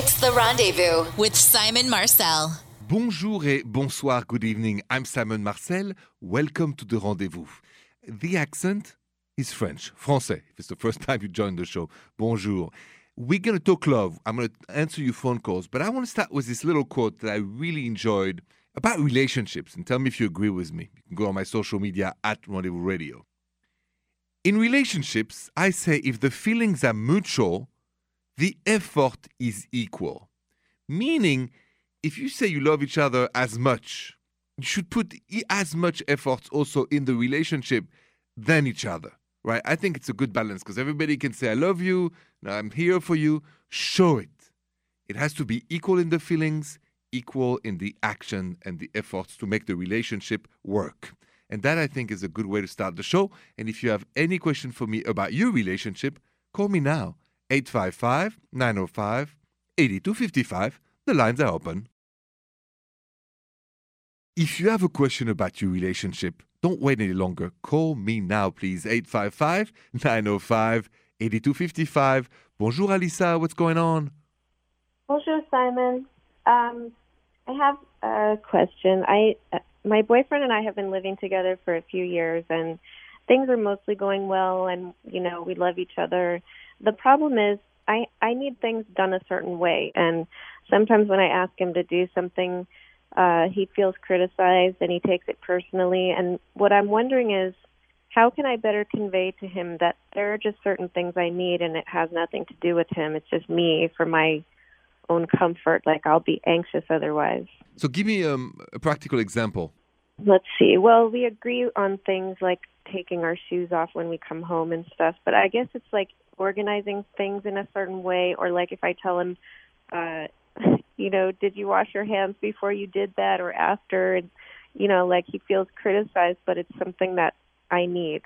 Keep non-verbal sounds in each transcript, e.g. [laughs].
It's The Rendezvous with Simon Marcel. Bonjour et bonsoir, good evening. I'm Simon Marcel. Welcome to The Rendezvous. The accent is French, français, if it's the first time you join the show. Bonjour. We're going to talk love. I'm going to answer your phone calls, but I want to start with this little quote that I really enjoyed about relationships and tell me if you agree with me. You can go on my social media at Rendezvous Radio. In relationships, I say if the feelings are mutual, the effort is equal. Meaning, if you say you love each other as much, you should put as much effort also in the relationship than each other, right? I think it's a good balance because everybody can say, I love you, I'm here for you. Show it. It has to be equal in the feelings, equal in the action and the efforts to make the relationship work. And that I think is a good way to start the show. And if you have any question for me about your relationship, call me now 855 905 8255. The lines are open. If you have a question about your relationship, don't wait any longer. Call me now, please. 855 905 8255. Bonjour, Alisa. What's going on? Bonjour, Simon. Um, I have a question. I, uh, my boyfriend and I have been living together for a few years, and things are mostly going well, and you know we love each other. The problem is I I need things done a certain way, and sometimes when I ask him to do something, uh, he feels criticized and he takes it personally. And what I'm wondering is, how can I better convey to him that there are just certain things I need, and it has nothing to do with him. It's just me for my own comfort. Like I'll be anxious otherwise. So give me um, a practical example. Let's see. Well, we agree on things like taking our shoes off when we come home and stuff, but I guess it's like organizing things in a certain way or like if I tell him uh [laughs] you know, did you wash your hands before you did that or after and you know, like he feels criticized, but it's something that I need.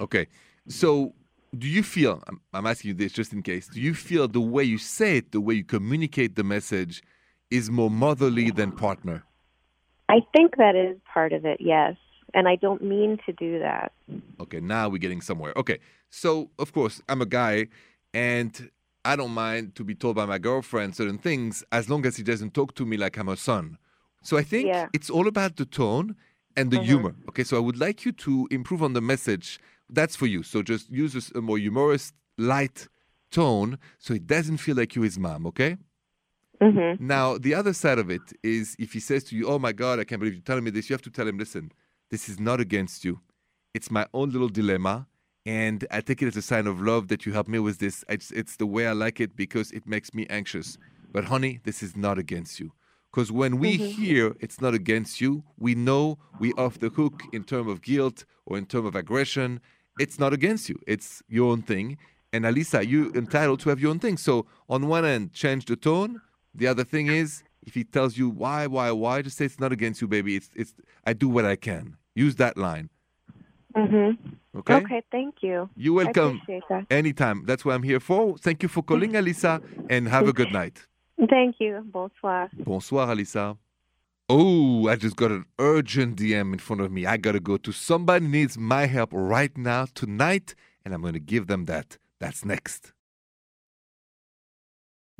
Okay. So do you feel I'm, I'm asking you this just in case do you feel the way you say it the way you communicate the message is more motherly than partner I think that is part of it, yes. And I don't mean to do that. okay now we're getting somewhere okay so of course i'm a guy and i don't mind to be told by my girlfriend certain things as long as he doesn't talk to me like i'm a son so i think Yeah. it's all about the tone and the Mhm. humor okay so i would like you to improve on the message that's for you so just use a more humorous light tone so it doesn't feel like you his mom okay Mhm. Now, the other side of it is if he says to you, Oh my God, I can't believe you're telling me this, you have to tell him, Listen, this is not against you. It's my own little dilemma. And I take it as a sign of love that you help me with this. It's, it's the way I like it because it makes me anxious. But, honey, this is not against you. Because when we mm-hmm. hear it's not against you, we know we off the hook in terms of guilt or in terms of aggression. It's not against you. It's your own thing. And Alisa, you're entitled to have your own thing. So on one end, change the tone. The other thing is, if he tells you why, why, why, just say it's not against you, baby. It's, it's. I do what I can. Use that line. Mhm. Okay. Okay, thank you. You're welcome. appreciate that. Anytime. That's what I'm here for. Thank you for calling, [laughs] Alisa, and have a good night. Thank you. Bonsoir. Bonsoir, Alisa. Oh, I just got an urgent DM in front of me. I gotta go to somebody needs my help right now, tonight, and I'm gonna give them that. That's next.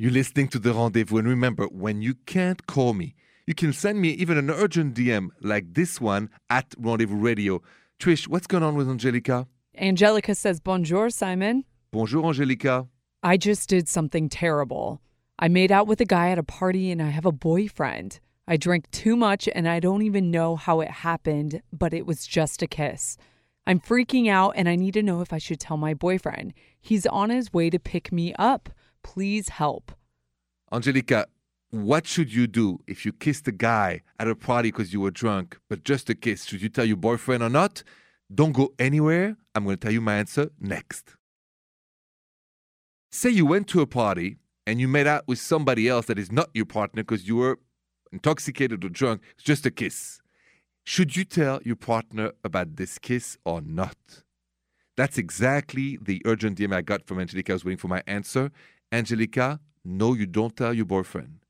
You're listening to The Rendezvous, and remember, when you can't call me, you can send me even an urgent DM like this one at Rendezvous Radio. Trish, what's going on with Angelica? Angelica says, Bonjour, Simon. Bonjour, Angelica. I just did something terrible. I made out with a guy at a party and I have a boyfriend. I drank too much and I don't even know how it happened, but it was just a kiss. I'm freaking out and I need to know if I should tell my boyfriend. He's on his way to pick me up. Please help. Angelica, what should you do if you kissed a guy at a party because you were drunk, but just a kiss? Should you tell your boyfriend or not? Don't go anywhere. I'm going to tell you my answer next. Say you went to a party and you made out with somebody else that is not your partner because you were intoxicated or drunk. It's just a kiss. Should you tell your partner about this kiss or not? That's exactly the urgent DM I got from Angelica. I was waiting for my answer. Angelica, no, you don't tell your boyfriend.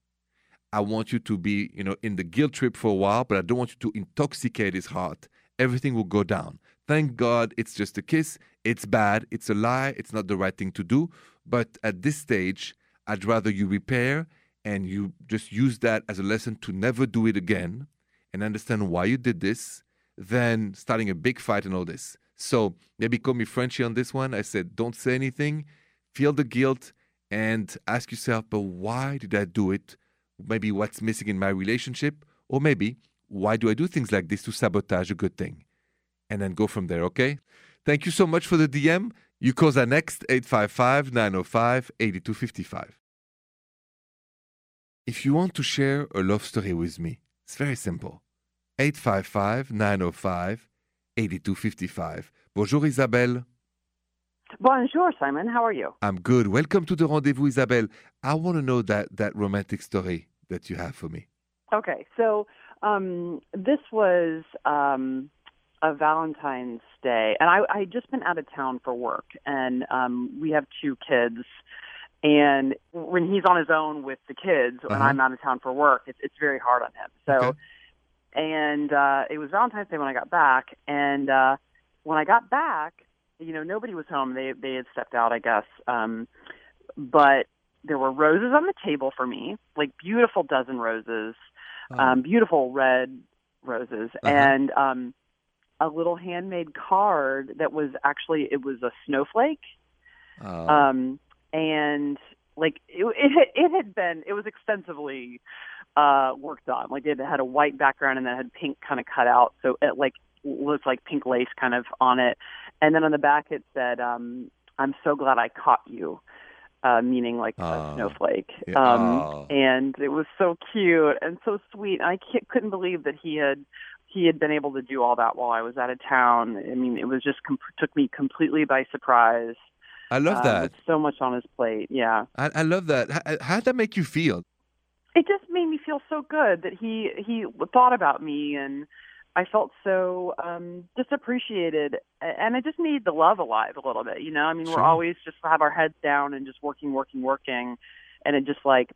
I want you to be, you know, in the guilt trip for a while, but I don't want you to intoxicate his heart. Everything will go down. Thank God it's just a kiss. It's bad. It's a lie. It's not the right thing to do. But at this stage, I'd rather you repair and you just use that as a lesson to never do it again and understand why you did this than starting a big fight and all this. So maybe call me Frenchy on this one. I said, don't say anything, feel the guilt, and ask yourself, but why did I do it? Maybe what's missing in my relationship, or maybe why do I do things like this to sabotage a good thing? And then go from there, okay? Thank you so much for the DM. You call our next 855 905 8255. If you want to share a love story with me, it's very simple. 855 905 8255. Bonjour, Isabelle. Bonjour, Simon. How are you? I'm good. Welcome to the rendezvous, Isabelle. I want to know that, that romantic story that you have for me. Okay, so um, this was um, a Valentine's Day, and I I just been out of town for work, and um, we have two kids. And when he's on his own with the kids, when Uh-huh. I'm out of town for work, it's it's very hard on him. So, Okay. and uh, it was Valentine's Day when I got back, and uh, when I got back, you know, nobody was home. They they had stepped out, I guess. Um, but there were roses on the table for me, like beautiful dozen roses, um, beautiful red roses, Uh-huh. and um, a little handmade card that was actually it was a snowflake, Uh, um, and like it, it had- it had been it was extensively uh, worked on. Like it had a white background and then it had pink kind of cut out, so it like looked like pink lace kind of on it, and then on the back it said, um, "I'm so glad I caught you." Uh, meaning like Oh. a snowflake, Yeah. um, Oh. and it was so cute and so sweet. I can't, couldn't believe that he had he had been able to do all that while I was out of town. I mean, it was just com- took me completely by surprise. I love um, that. So much on his plate. Yeah. I, I love that. How, how did that make you feel? It just made me feel so good that he he thought about me and I felt so um just appreciated and I just made the love alive a little bit, you know? I mean, Sure. we're always just have our heads down and just working, working, working and it just like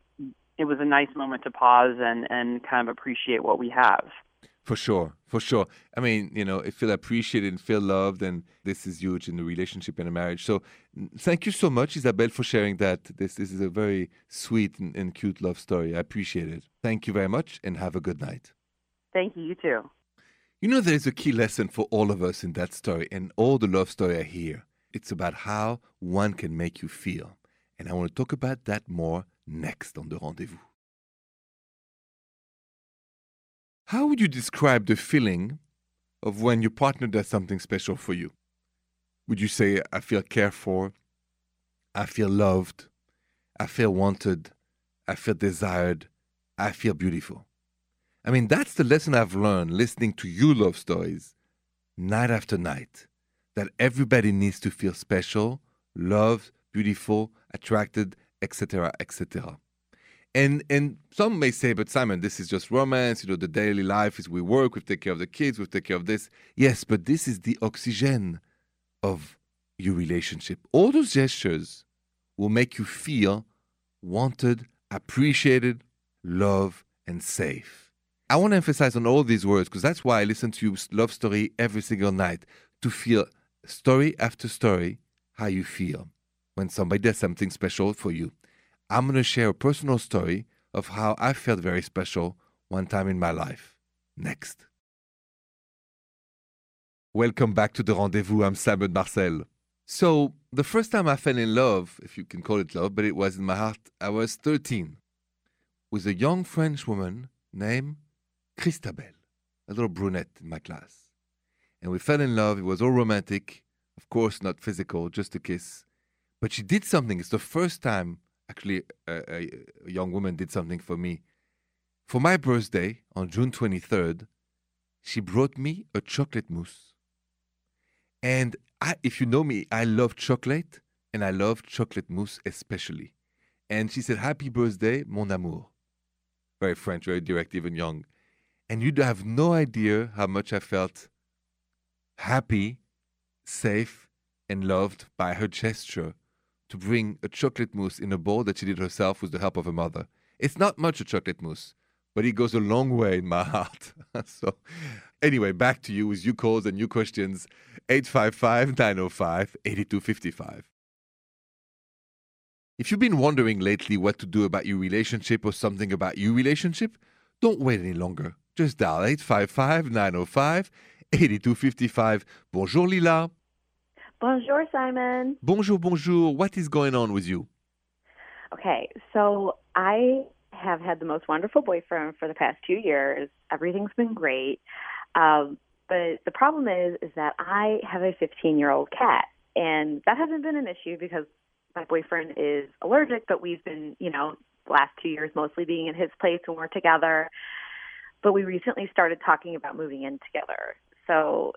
it was a nice moment to pause and and kind of appreciate what we have. For sure, for sure. I mean, you know, if feel appreciated and feel loved, and this is huge in the relationship and a marriage. So, thank you so much, Isabel, for sharing that. This, this is a very sweet and, and cute love story. I appreciate it. Thank you very much, and have a good night. Thank you, you too. You know, there's a key lesson for all of us in that story, and all the love story I hear. It's about how one can make you feel. And I want to talk about that more next on the rendezvous. How would you describe the feeling of when your partner does something special for you? Would you say, I feel cared for, I feel loved, I feel wanted, I feel desired, I feel beautiful? I mean, that's the lesson I've learned listening to you love stories night after night that everybody needs to feel special, loved, beautiful, attracted, etc., etc. And and some may say, but Simon, this is just romance. You know, the daily life is we work, we take care of the kids, we take care of this. Yes, but this is the oxygen of your relationship. All those gestures will make you feel wanted, appreciated, loved, and safe. I want to emphasize on all these words because that's why I listen to your love story every single night to feel story after story how you feel when somebody does something special for you. I'm going to share a personal story of how I felt very special one time in my life. Next. Welcome back to the rendezvous. I'm Simon Marcel. So, the first time I fell in love, if you can call it love, but it was in my heart, I was 13, with a young French woman named Christabel, a little brunette in my class. And we fell in love. It was all romantic, of course, not physical, just a kiss. But she did something. It's the first time, actually, a, a, a young woman did something for me. For my birthday on June 23rd, she brought me a chocolate mousse. And I, if you know me, I love chocolate and I love chocolate mousse especially. And she said, Happy birthday, mon amour. Very French, very direct, even young. And you'd have no idea how much I felt happy, safe, and loved by her gesture to bring a chocolate mousse in a bowl that she did herself with the help of her mother. It's not much a chocolate mousse, but it goes a long way in my [laughs] heart. [laughs] so, anyway, back to you with your calls and your questions. 855 905 8255. If you've been wondering lately what to do about your relationship or something about your relationship, don't wait any longer. Just dial 855 905 8255. Bonjour, Lila. Bonjour, Simon. Bonjour, bonjour. What is going on with you? Okay, so I have had the most wonderful boyfriend for the past two years. Everything's been great. Um, but the problem is, is that I have a 15 year old cat, and that hasn't been an issue because my boyfriend is allergic. But we've been, you know, last two years mostly being in his place when we're together. But we recently started talking about moving in together. So,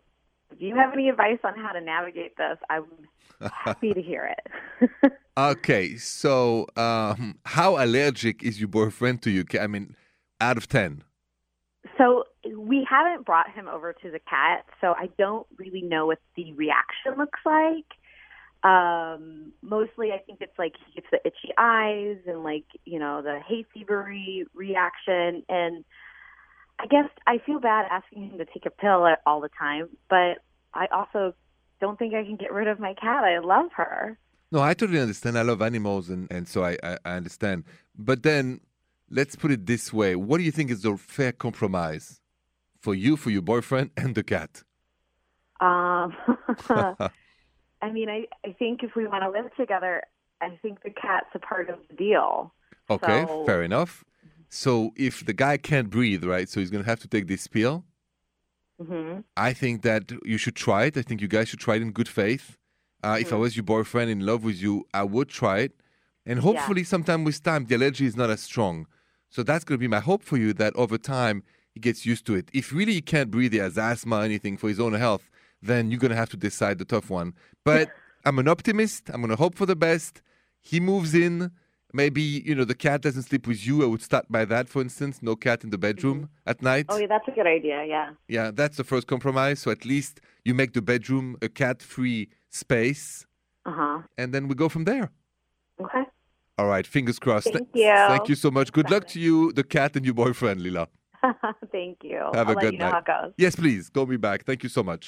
if you have any advice on how to navigate this, I'm happy to hear it. [laughs] Okay, so um, how allergic is your boyfriend to you? I mean, out of 10. So we haven't brought him over to the cat, so I don't really know what the reaction looks like. Um, mostly, I think it's like he gets the itchy eyes and like you know the hay fevery reaction, and I guess I feel bad asking him to take a pill all the time, but I also don't think I can get rid of my cat. I love her. No, I totally understand. I love animals, and, and so I, I, I understand. But then, let's put it this way: What do you think is the fair compromise for you, for your boyfriend, and the cat? Um, [laughs] [laughs] I mean, I, I think if we want to live together, I think the cat's a part of the deal. Okay, So- fair enough. So if the guy can't breathe, right? So he's gonna have to take this pill. hmm I think that you should try it. I think you guys should try it in good faith. Uh, if I was your boyfriend in love with you, I would try it. And hopefully, sometime with time, the allergy is not as strong. So that's going to be my hope for you that over time, he gets used to it. If really he can't breathe, he has asthma, anything for his own health, then you're going to have to decide the tough one. But [laughs] I'm an optimist. I'm going to hope for the best. He moves in. Maybe, you know, the cat doesn't sleep with you. I would start by that, for instance. No cat in the bedroom at night. Oh, yeah, that's a good idea. Yeah. Yeah, that's the first compromise. So at least you make the bedroom a cat free space, Uh huh. and then we go from there. Okay. All right, fingers crossed. Thank you. Thank you so much. Good luck to you, the cat, and your boyfriend, Lila. [laughs] Thank you. Have I'll a good you know night. how it goes. Yes, please. Call me back. Thank you so much.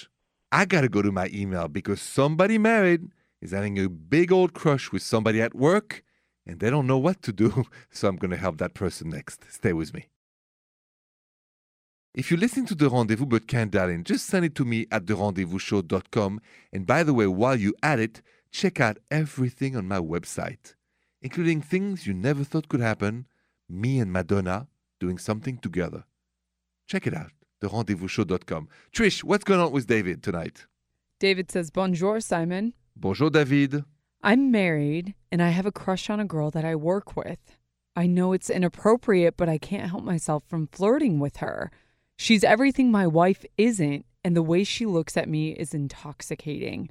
I got to go to my email because somebody married is having a big old crush with somebody at work and they don't know what to do. [laughs] So I'm going to help that person next. Stay with me. If you're listening to The Rendezvous but can't dial in, just send it to me at therendezvousshow.com. And by the way, while you're at it, check out everything on my website, including things you never thought could happen, me and Madonna doing something together. Check it out, therendezvousshow.com. Trish, what's going on with David tonight? David says, Bonjour, Simon. Bonjour, David. I'm married and I have a crush on a girl that I work with. I know it's inappropriate, but I can't help myself from flirting with her. She's everything my wife isn't, and the way she looks at me is intoxicating.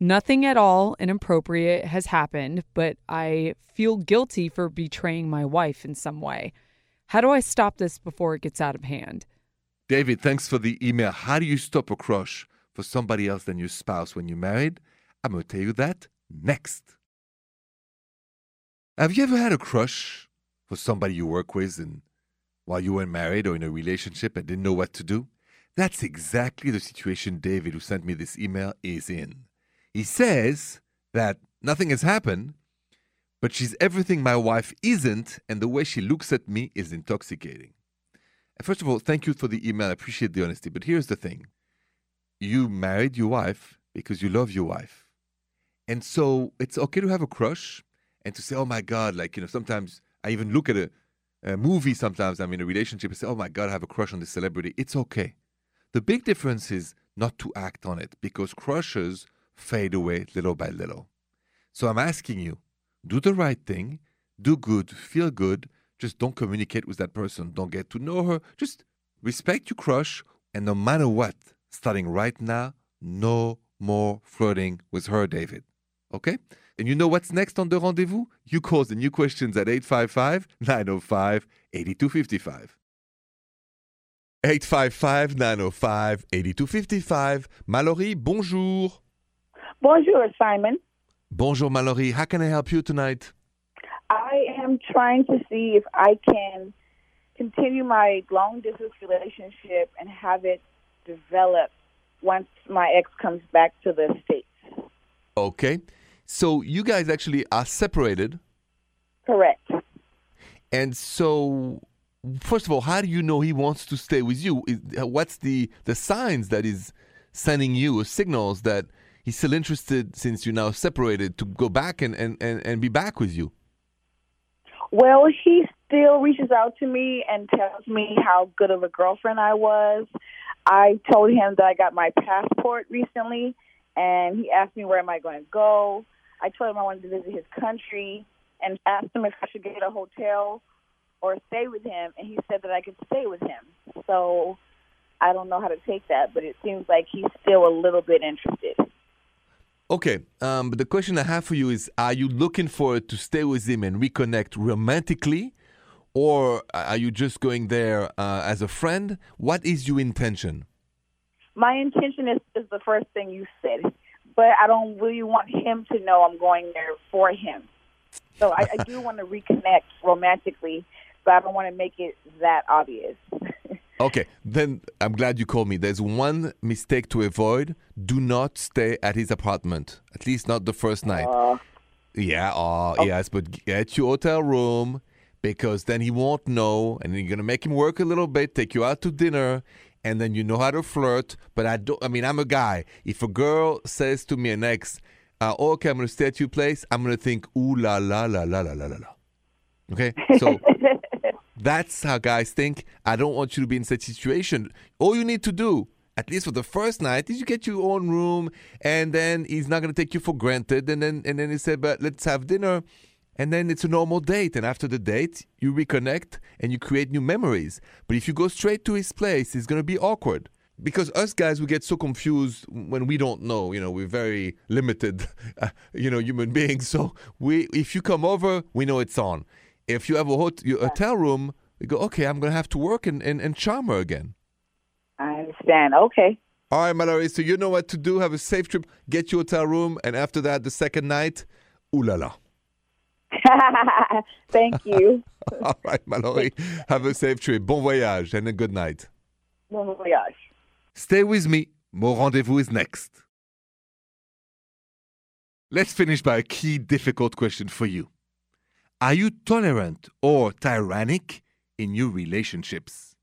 Nothing at all inappropriate has happened, but I feel guilty for betraying my wife in some way. How do I stop this before it gets out of hand? David, thanks for the email. How do you stop a crush for somebody else than your spouse when you're married? I'm going to tell you that next. Have you ever had a crush for somebody you work with and while you weren't married or in a relationship and didn't know what to do? That's exactly the situation David, who sent me this email, is in. He says that nothing has happened, but she's everything my wife isn't, and the way she looks at me is intoxicating. First of all, thank you for the email. I appreciate the honesty. But here's the thing you married your wife because you love your wife. And so it's okay to have a crush and to say, oh my God, like, you know, sometimes I even look at a, a movie, sometimes I'm in a relationship and say, oh my God, I have a crush on this celebrity. It's okay. The big difference is not to act on it because crushes fade away little by little. So I'm asking you, do the right thing, do good, feel good, just don't communicate with that person, don't get to know her, just respect your crush, and no matter what, starting right now, no more flirting with her, David. Okay? And you know what's next on the rendezvous? You call the new questions at 855 905 8255. 855 905 8255. Mallory, bonjour. Bonjour, Simon. Bonjour, Mallory. How can I help you tonight? I am trying to see if I can continue my long distance relationship and have it develop once my ex comes back to the States. Okay. So you guys actually are separated Correct. And so, first of all, how do you know he wants to stay with you? What's the the signs that is sending you or signals that he's still interested since you're now separated to go back and, and, and, and be back with you? Well, he still reaches out to me and tells me how good of a girlfriend I was. I told him that I got my passport recently, and he asked me where am I going to go. I told him I wanted to visit his country and asked him if I should get a hotel or stay with him, and he said that I could stay with him. So I don't know how to take that, but it seems like he's still a little bit interested. Okay, um, but the question I have for you is: Are you looking forward to stay with him and reconnect romantically, or are you just going there uh, as a friend? What is your intention? My intention is, is the first thing you said, but I don't really want him to know I'm going there for him. So I, I [laughs] do want to reconnect romantically, but I don't want to make it that obvious. [laughs] Okay, then I'm glad you called me. There's one mistake to avoid: do not stay at his apartment. At least not the first night. Uh, Yeah, oh, yes, but get your hotel room because then he won't know, and you're gonna make him work a little bit, take you out to dinner, and then you know how to flirt. But I don't. I mean, I'm a guy. If a girl says to me an ex, uh, "Okay, I'm gonna stay at your place," I'm gonna think, "Ooh la la la la la la la." Okay, so [laughs] that's how guys think. I don't want you to be in such situation. All you need to do at least for the first night is you get your own room and then he's not going to take you for granted and then and then he said but let's have dinner and then it's a normal date. And after the date, you reconnect and you create new memories. But if you go straight to his place, it's going to be awkward. Because us guys, we get so confused when we don't know. You know, we're very limited, uh, [laughs] you know, human beings. So we, if you come over, we know it's on. If you have a hot, your hotel room, we go, okay, I'm going to have to work and, and, and charm her again. I understand. Okay. All right, Mallory, so you know what to do. Have a safe trip. Get your hotel room. And after that, the second night, ooh la la. [laughs] Thank you. [laughs] All right, Mallory. Have a safe trip. Bon voyage and a good night. Bon voyage. Stay with me. More rendezvous is next. Let's finish by a key difficult question for you. Are you tolerant or tyrannic in your relationships?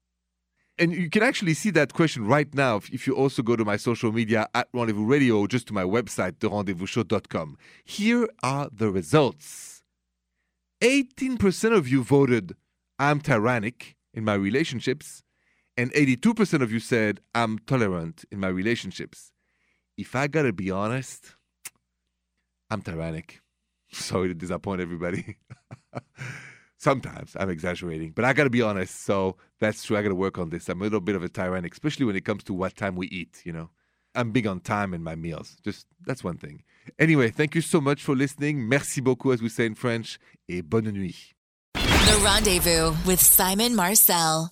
And you can actually see that question right now if, you also go to my social media at Rendezvous Radio or just to my website, therendezvousshow.com. Here are the results. 18% of you voted, I'm tyrannic in my relationships, and 82% of you said, I'm tolerant in my relationships. If I gotta be honest, I'm tyrannic. [laughs] Sorry to disappoint everybody. [laughs] Sometimes I'm exaggerating, but I gotta be honest. So that's true. I gotta work on this. I'm a little bit of a tyrannic, especially when it comes to what time we eat, you know. I'm big on time in my meals. Just that's one thing. Anyway, thank you so much for listening. Merci beaucoup, as we say in French, et bonne nuit. The Rendezvous with Simon Marcel.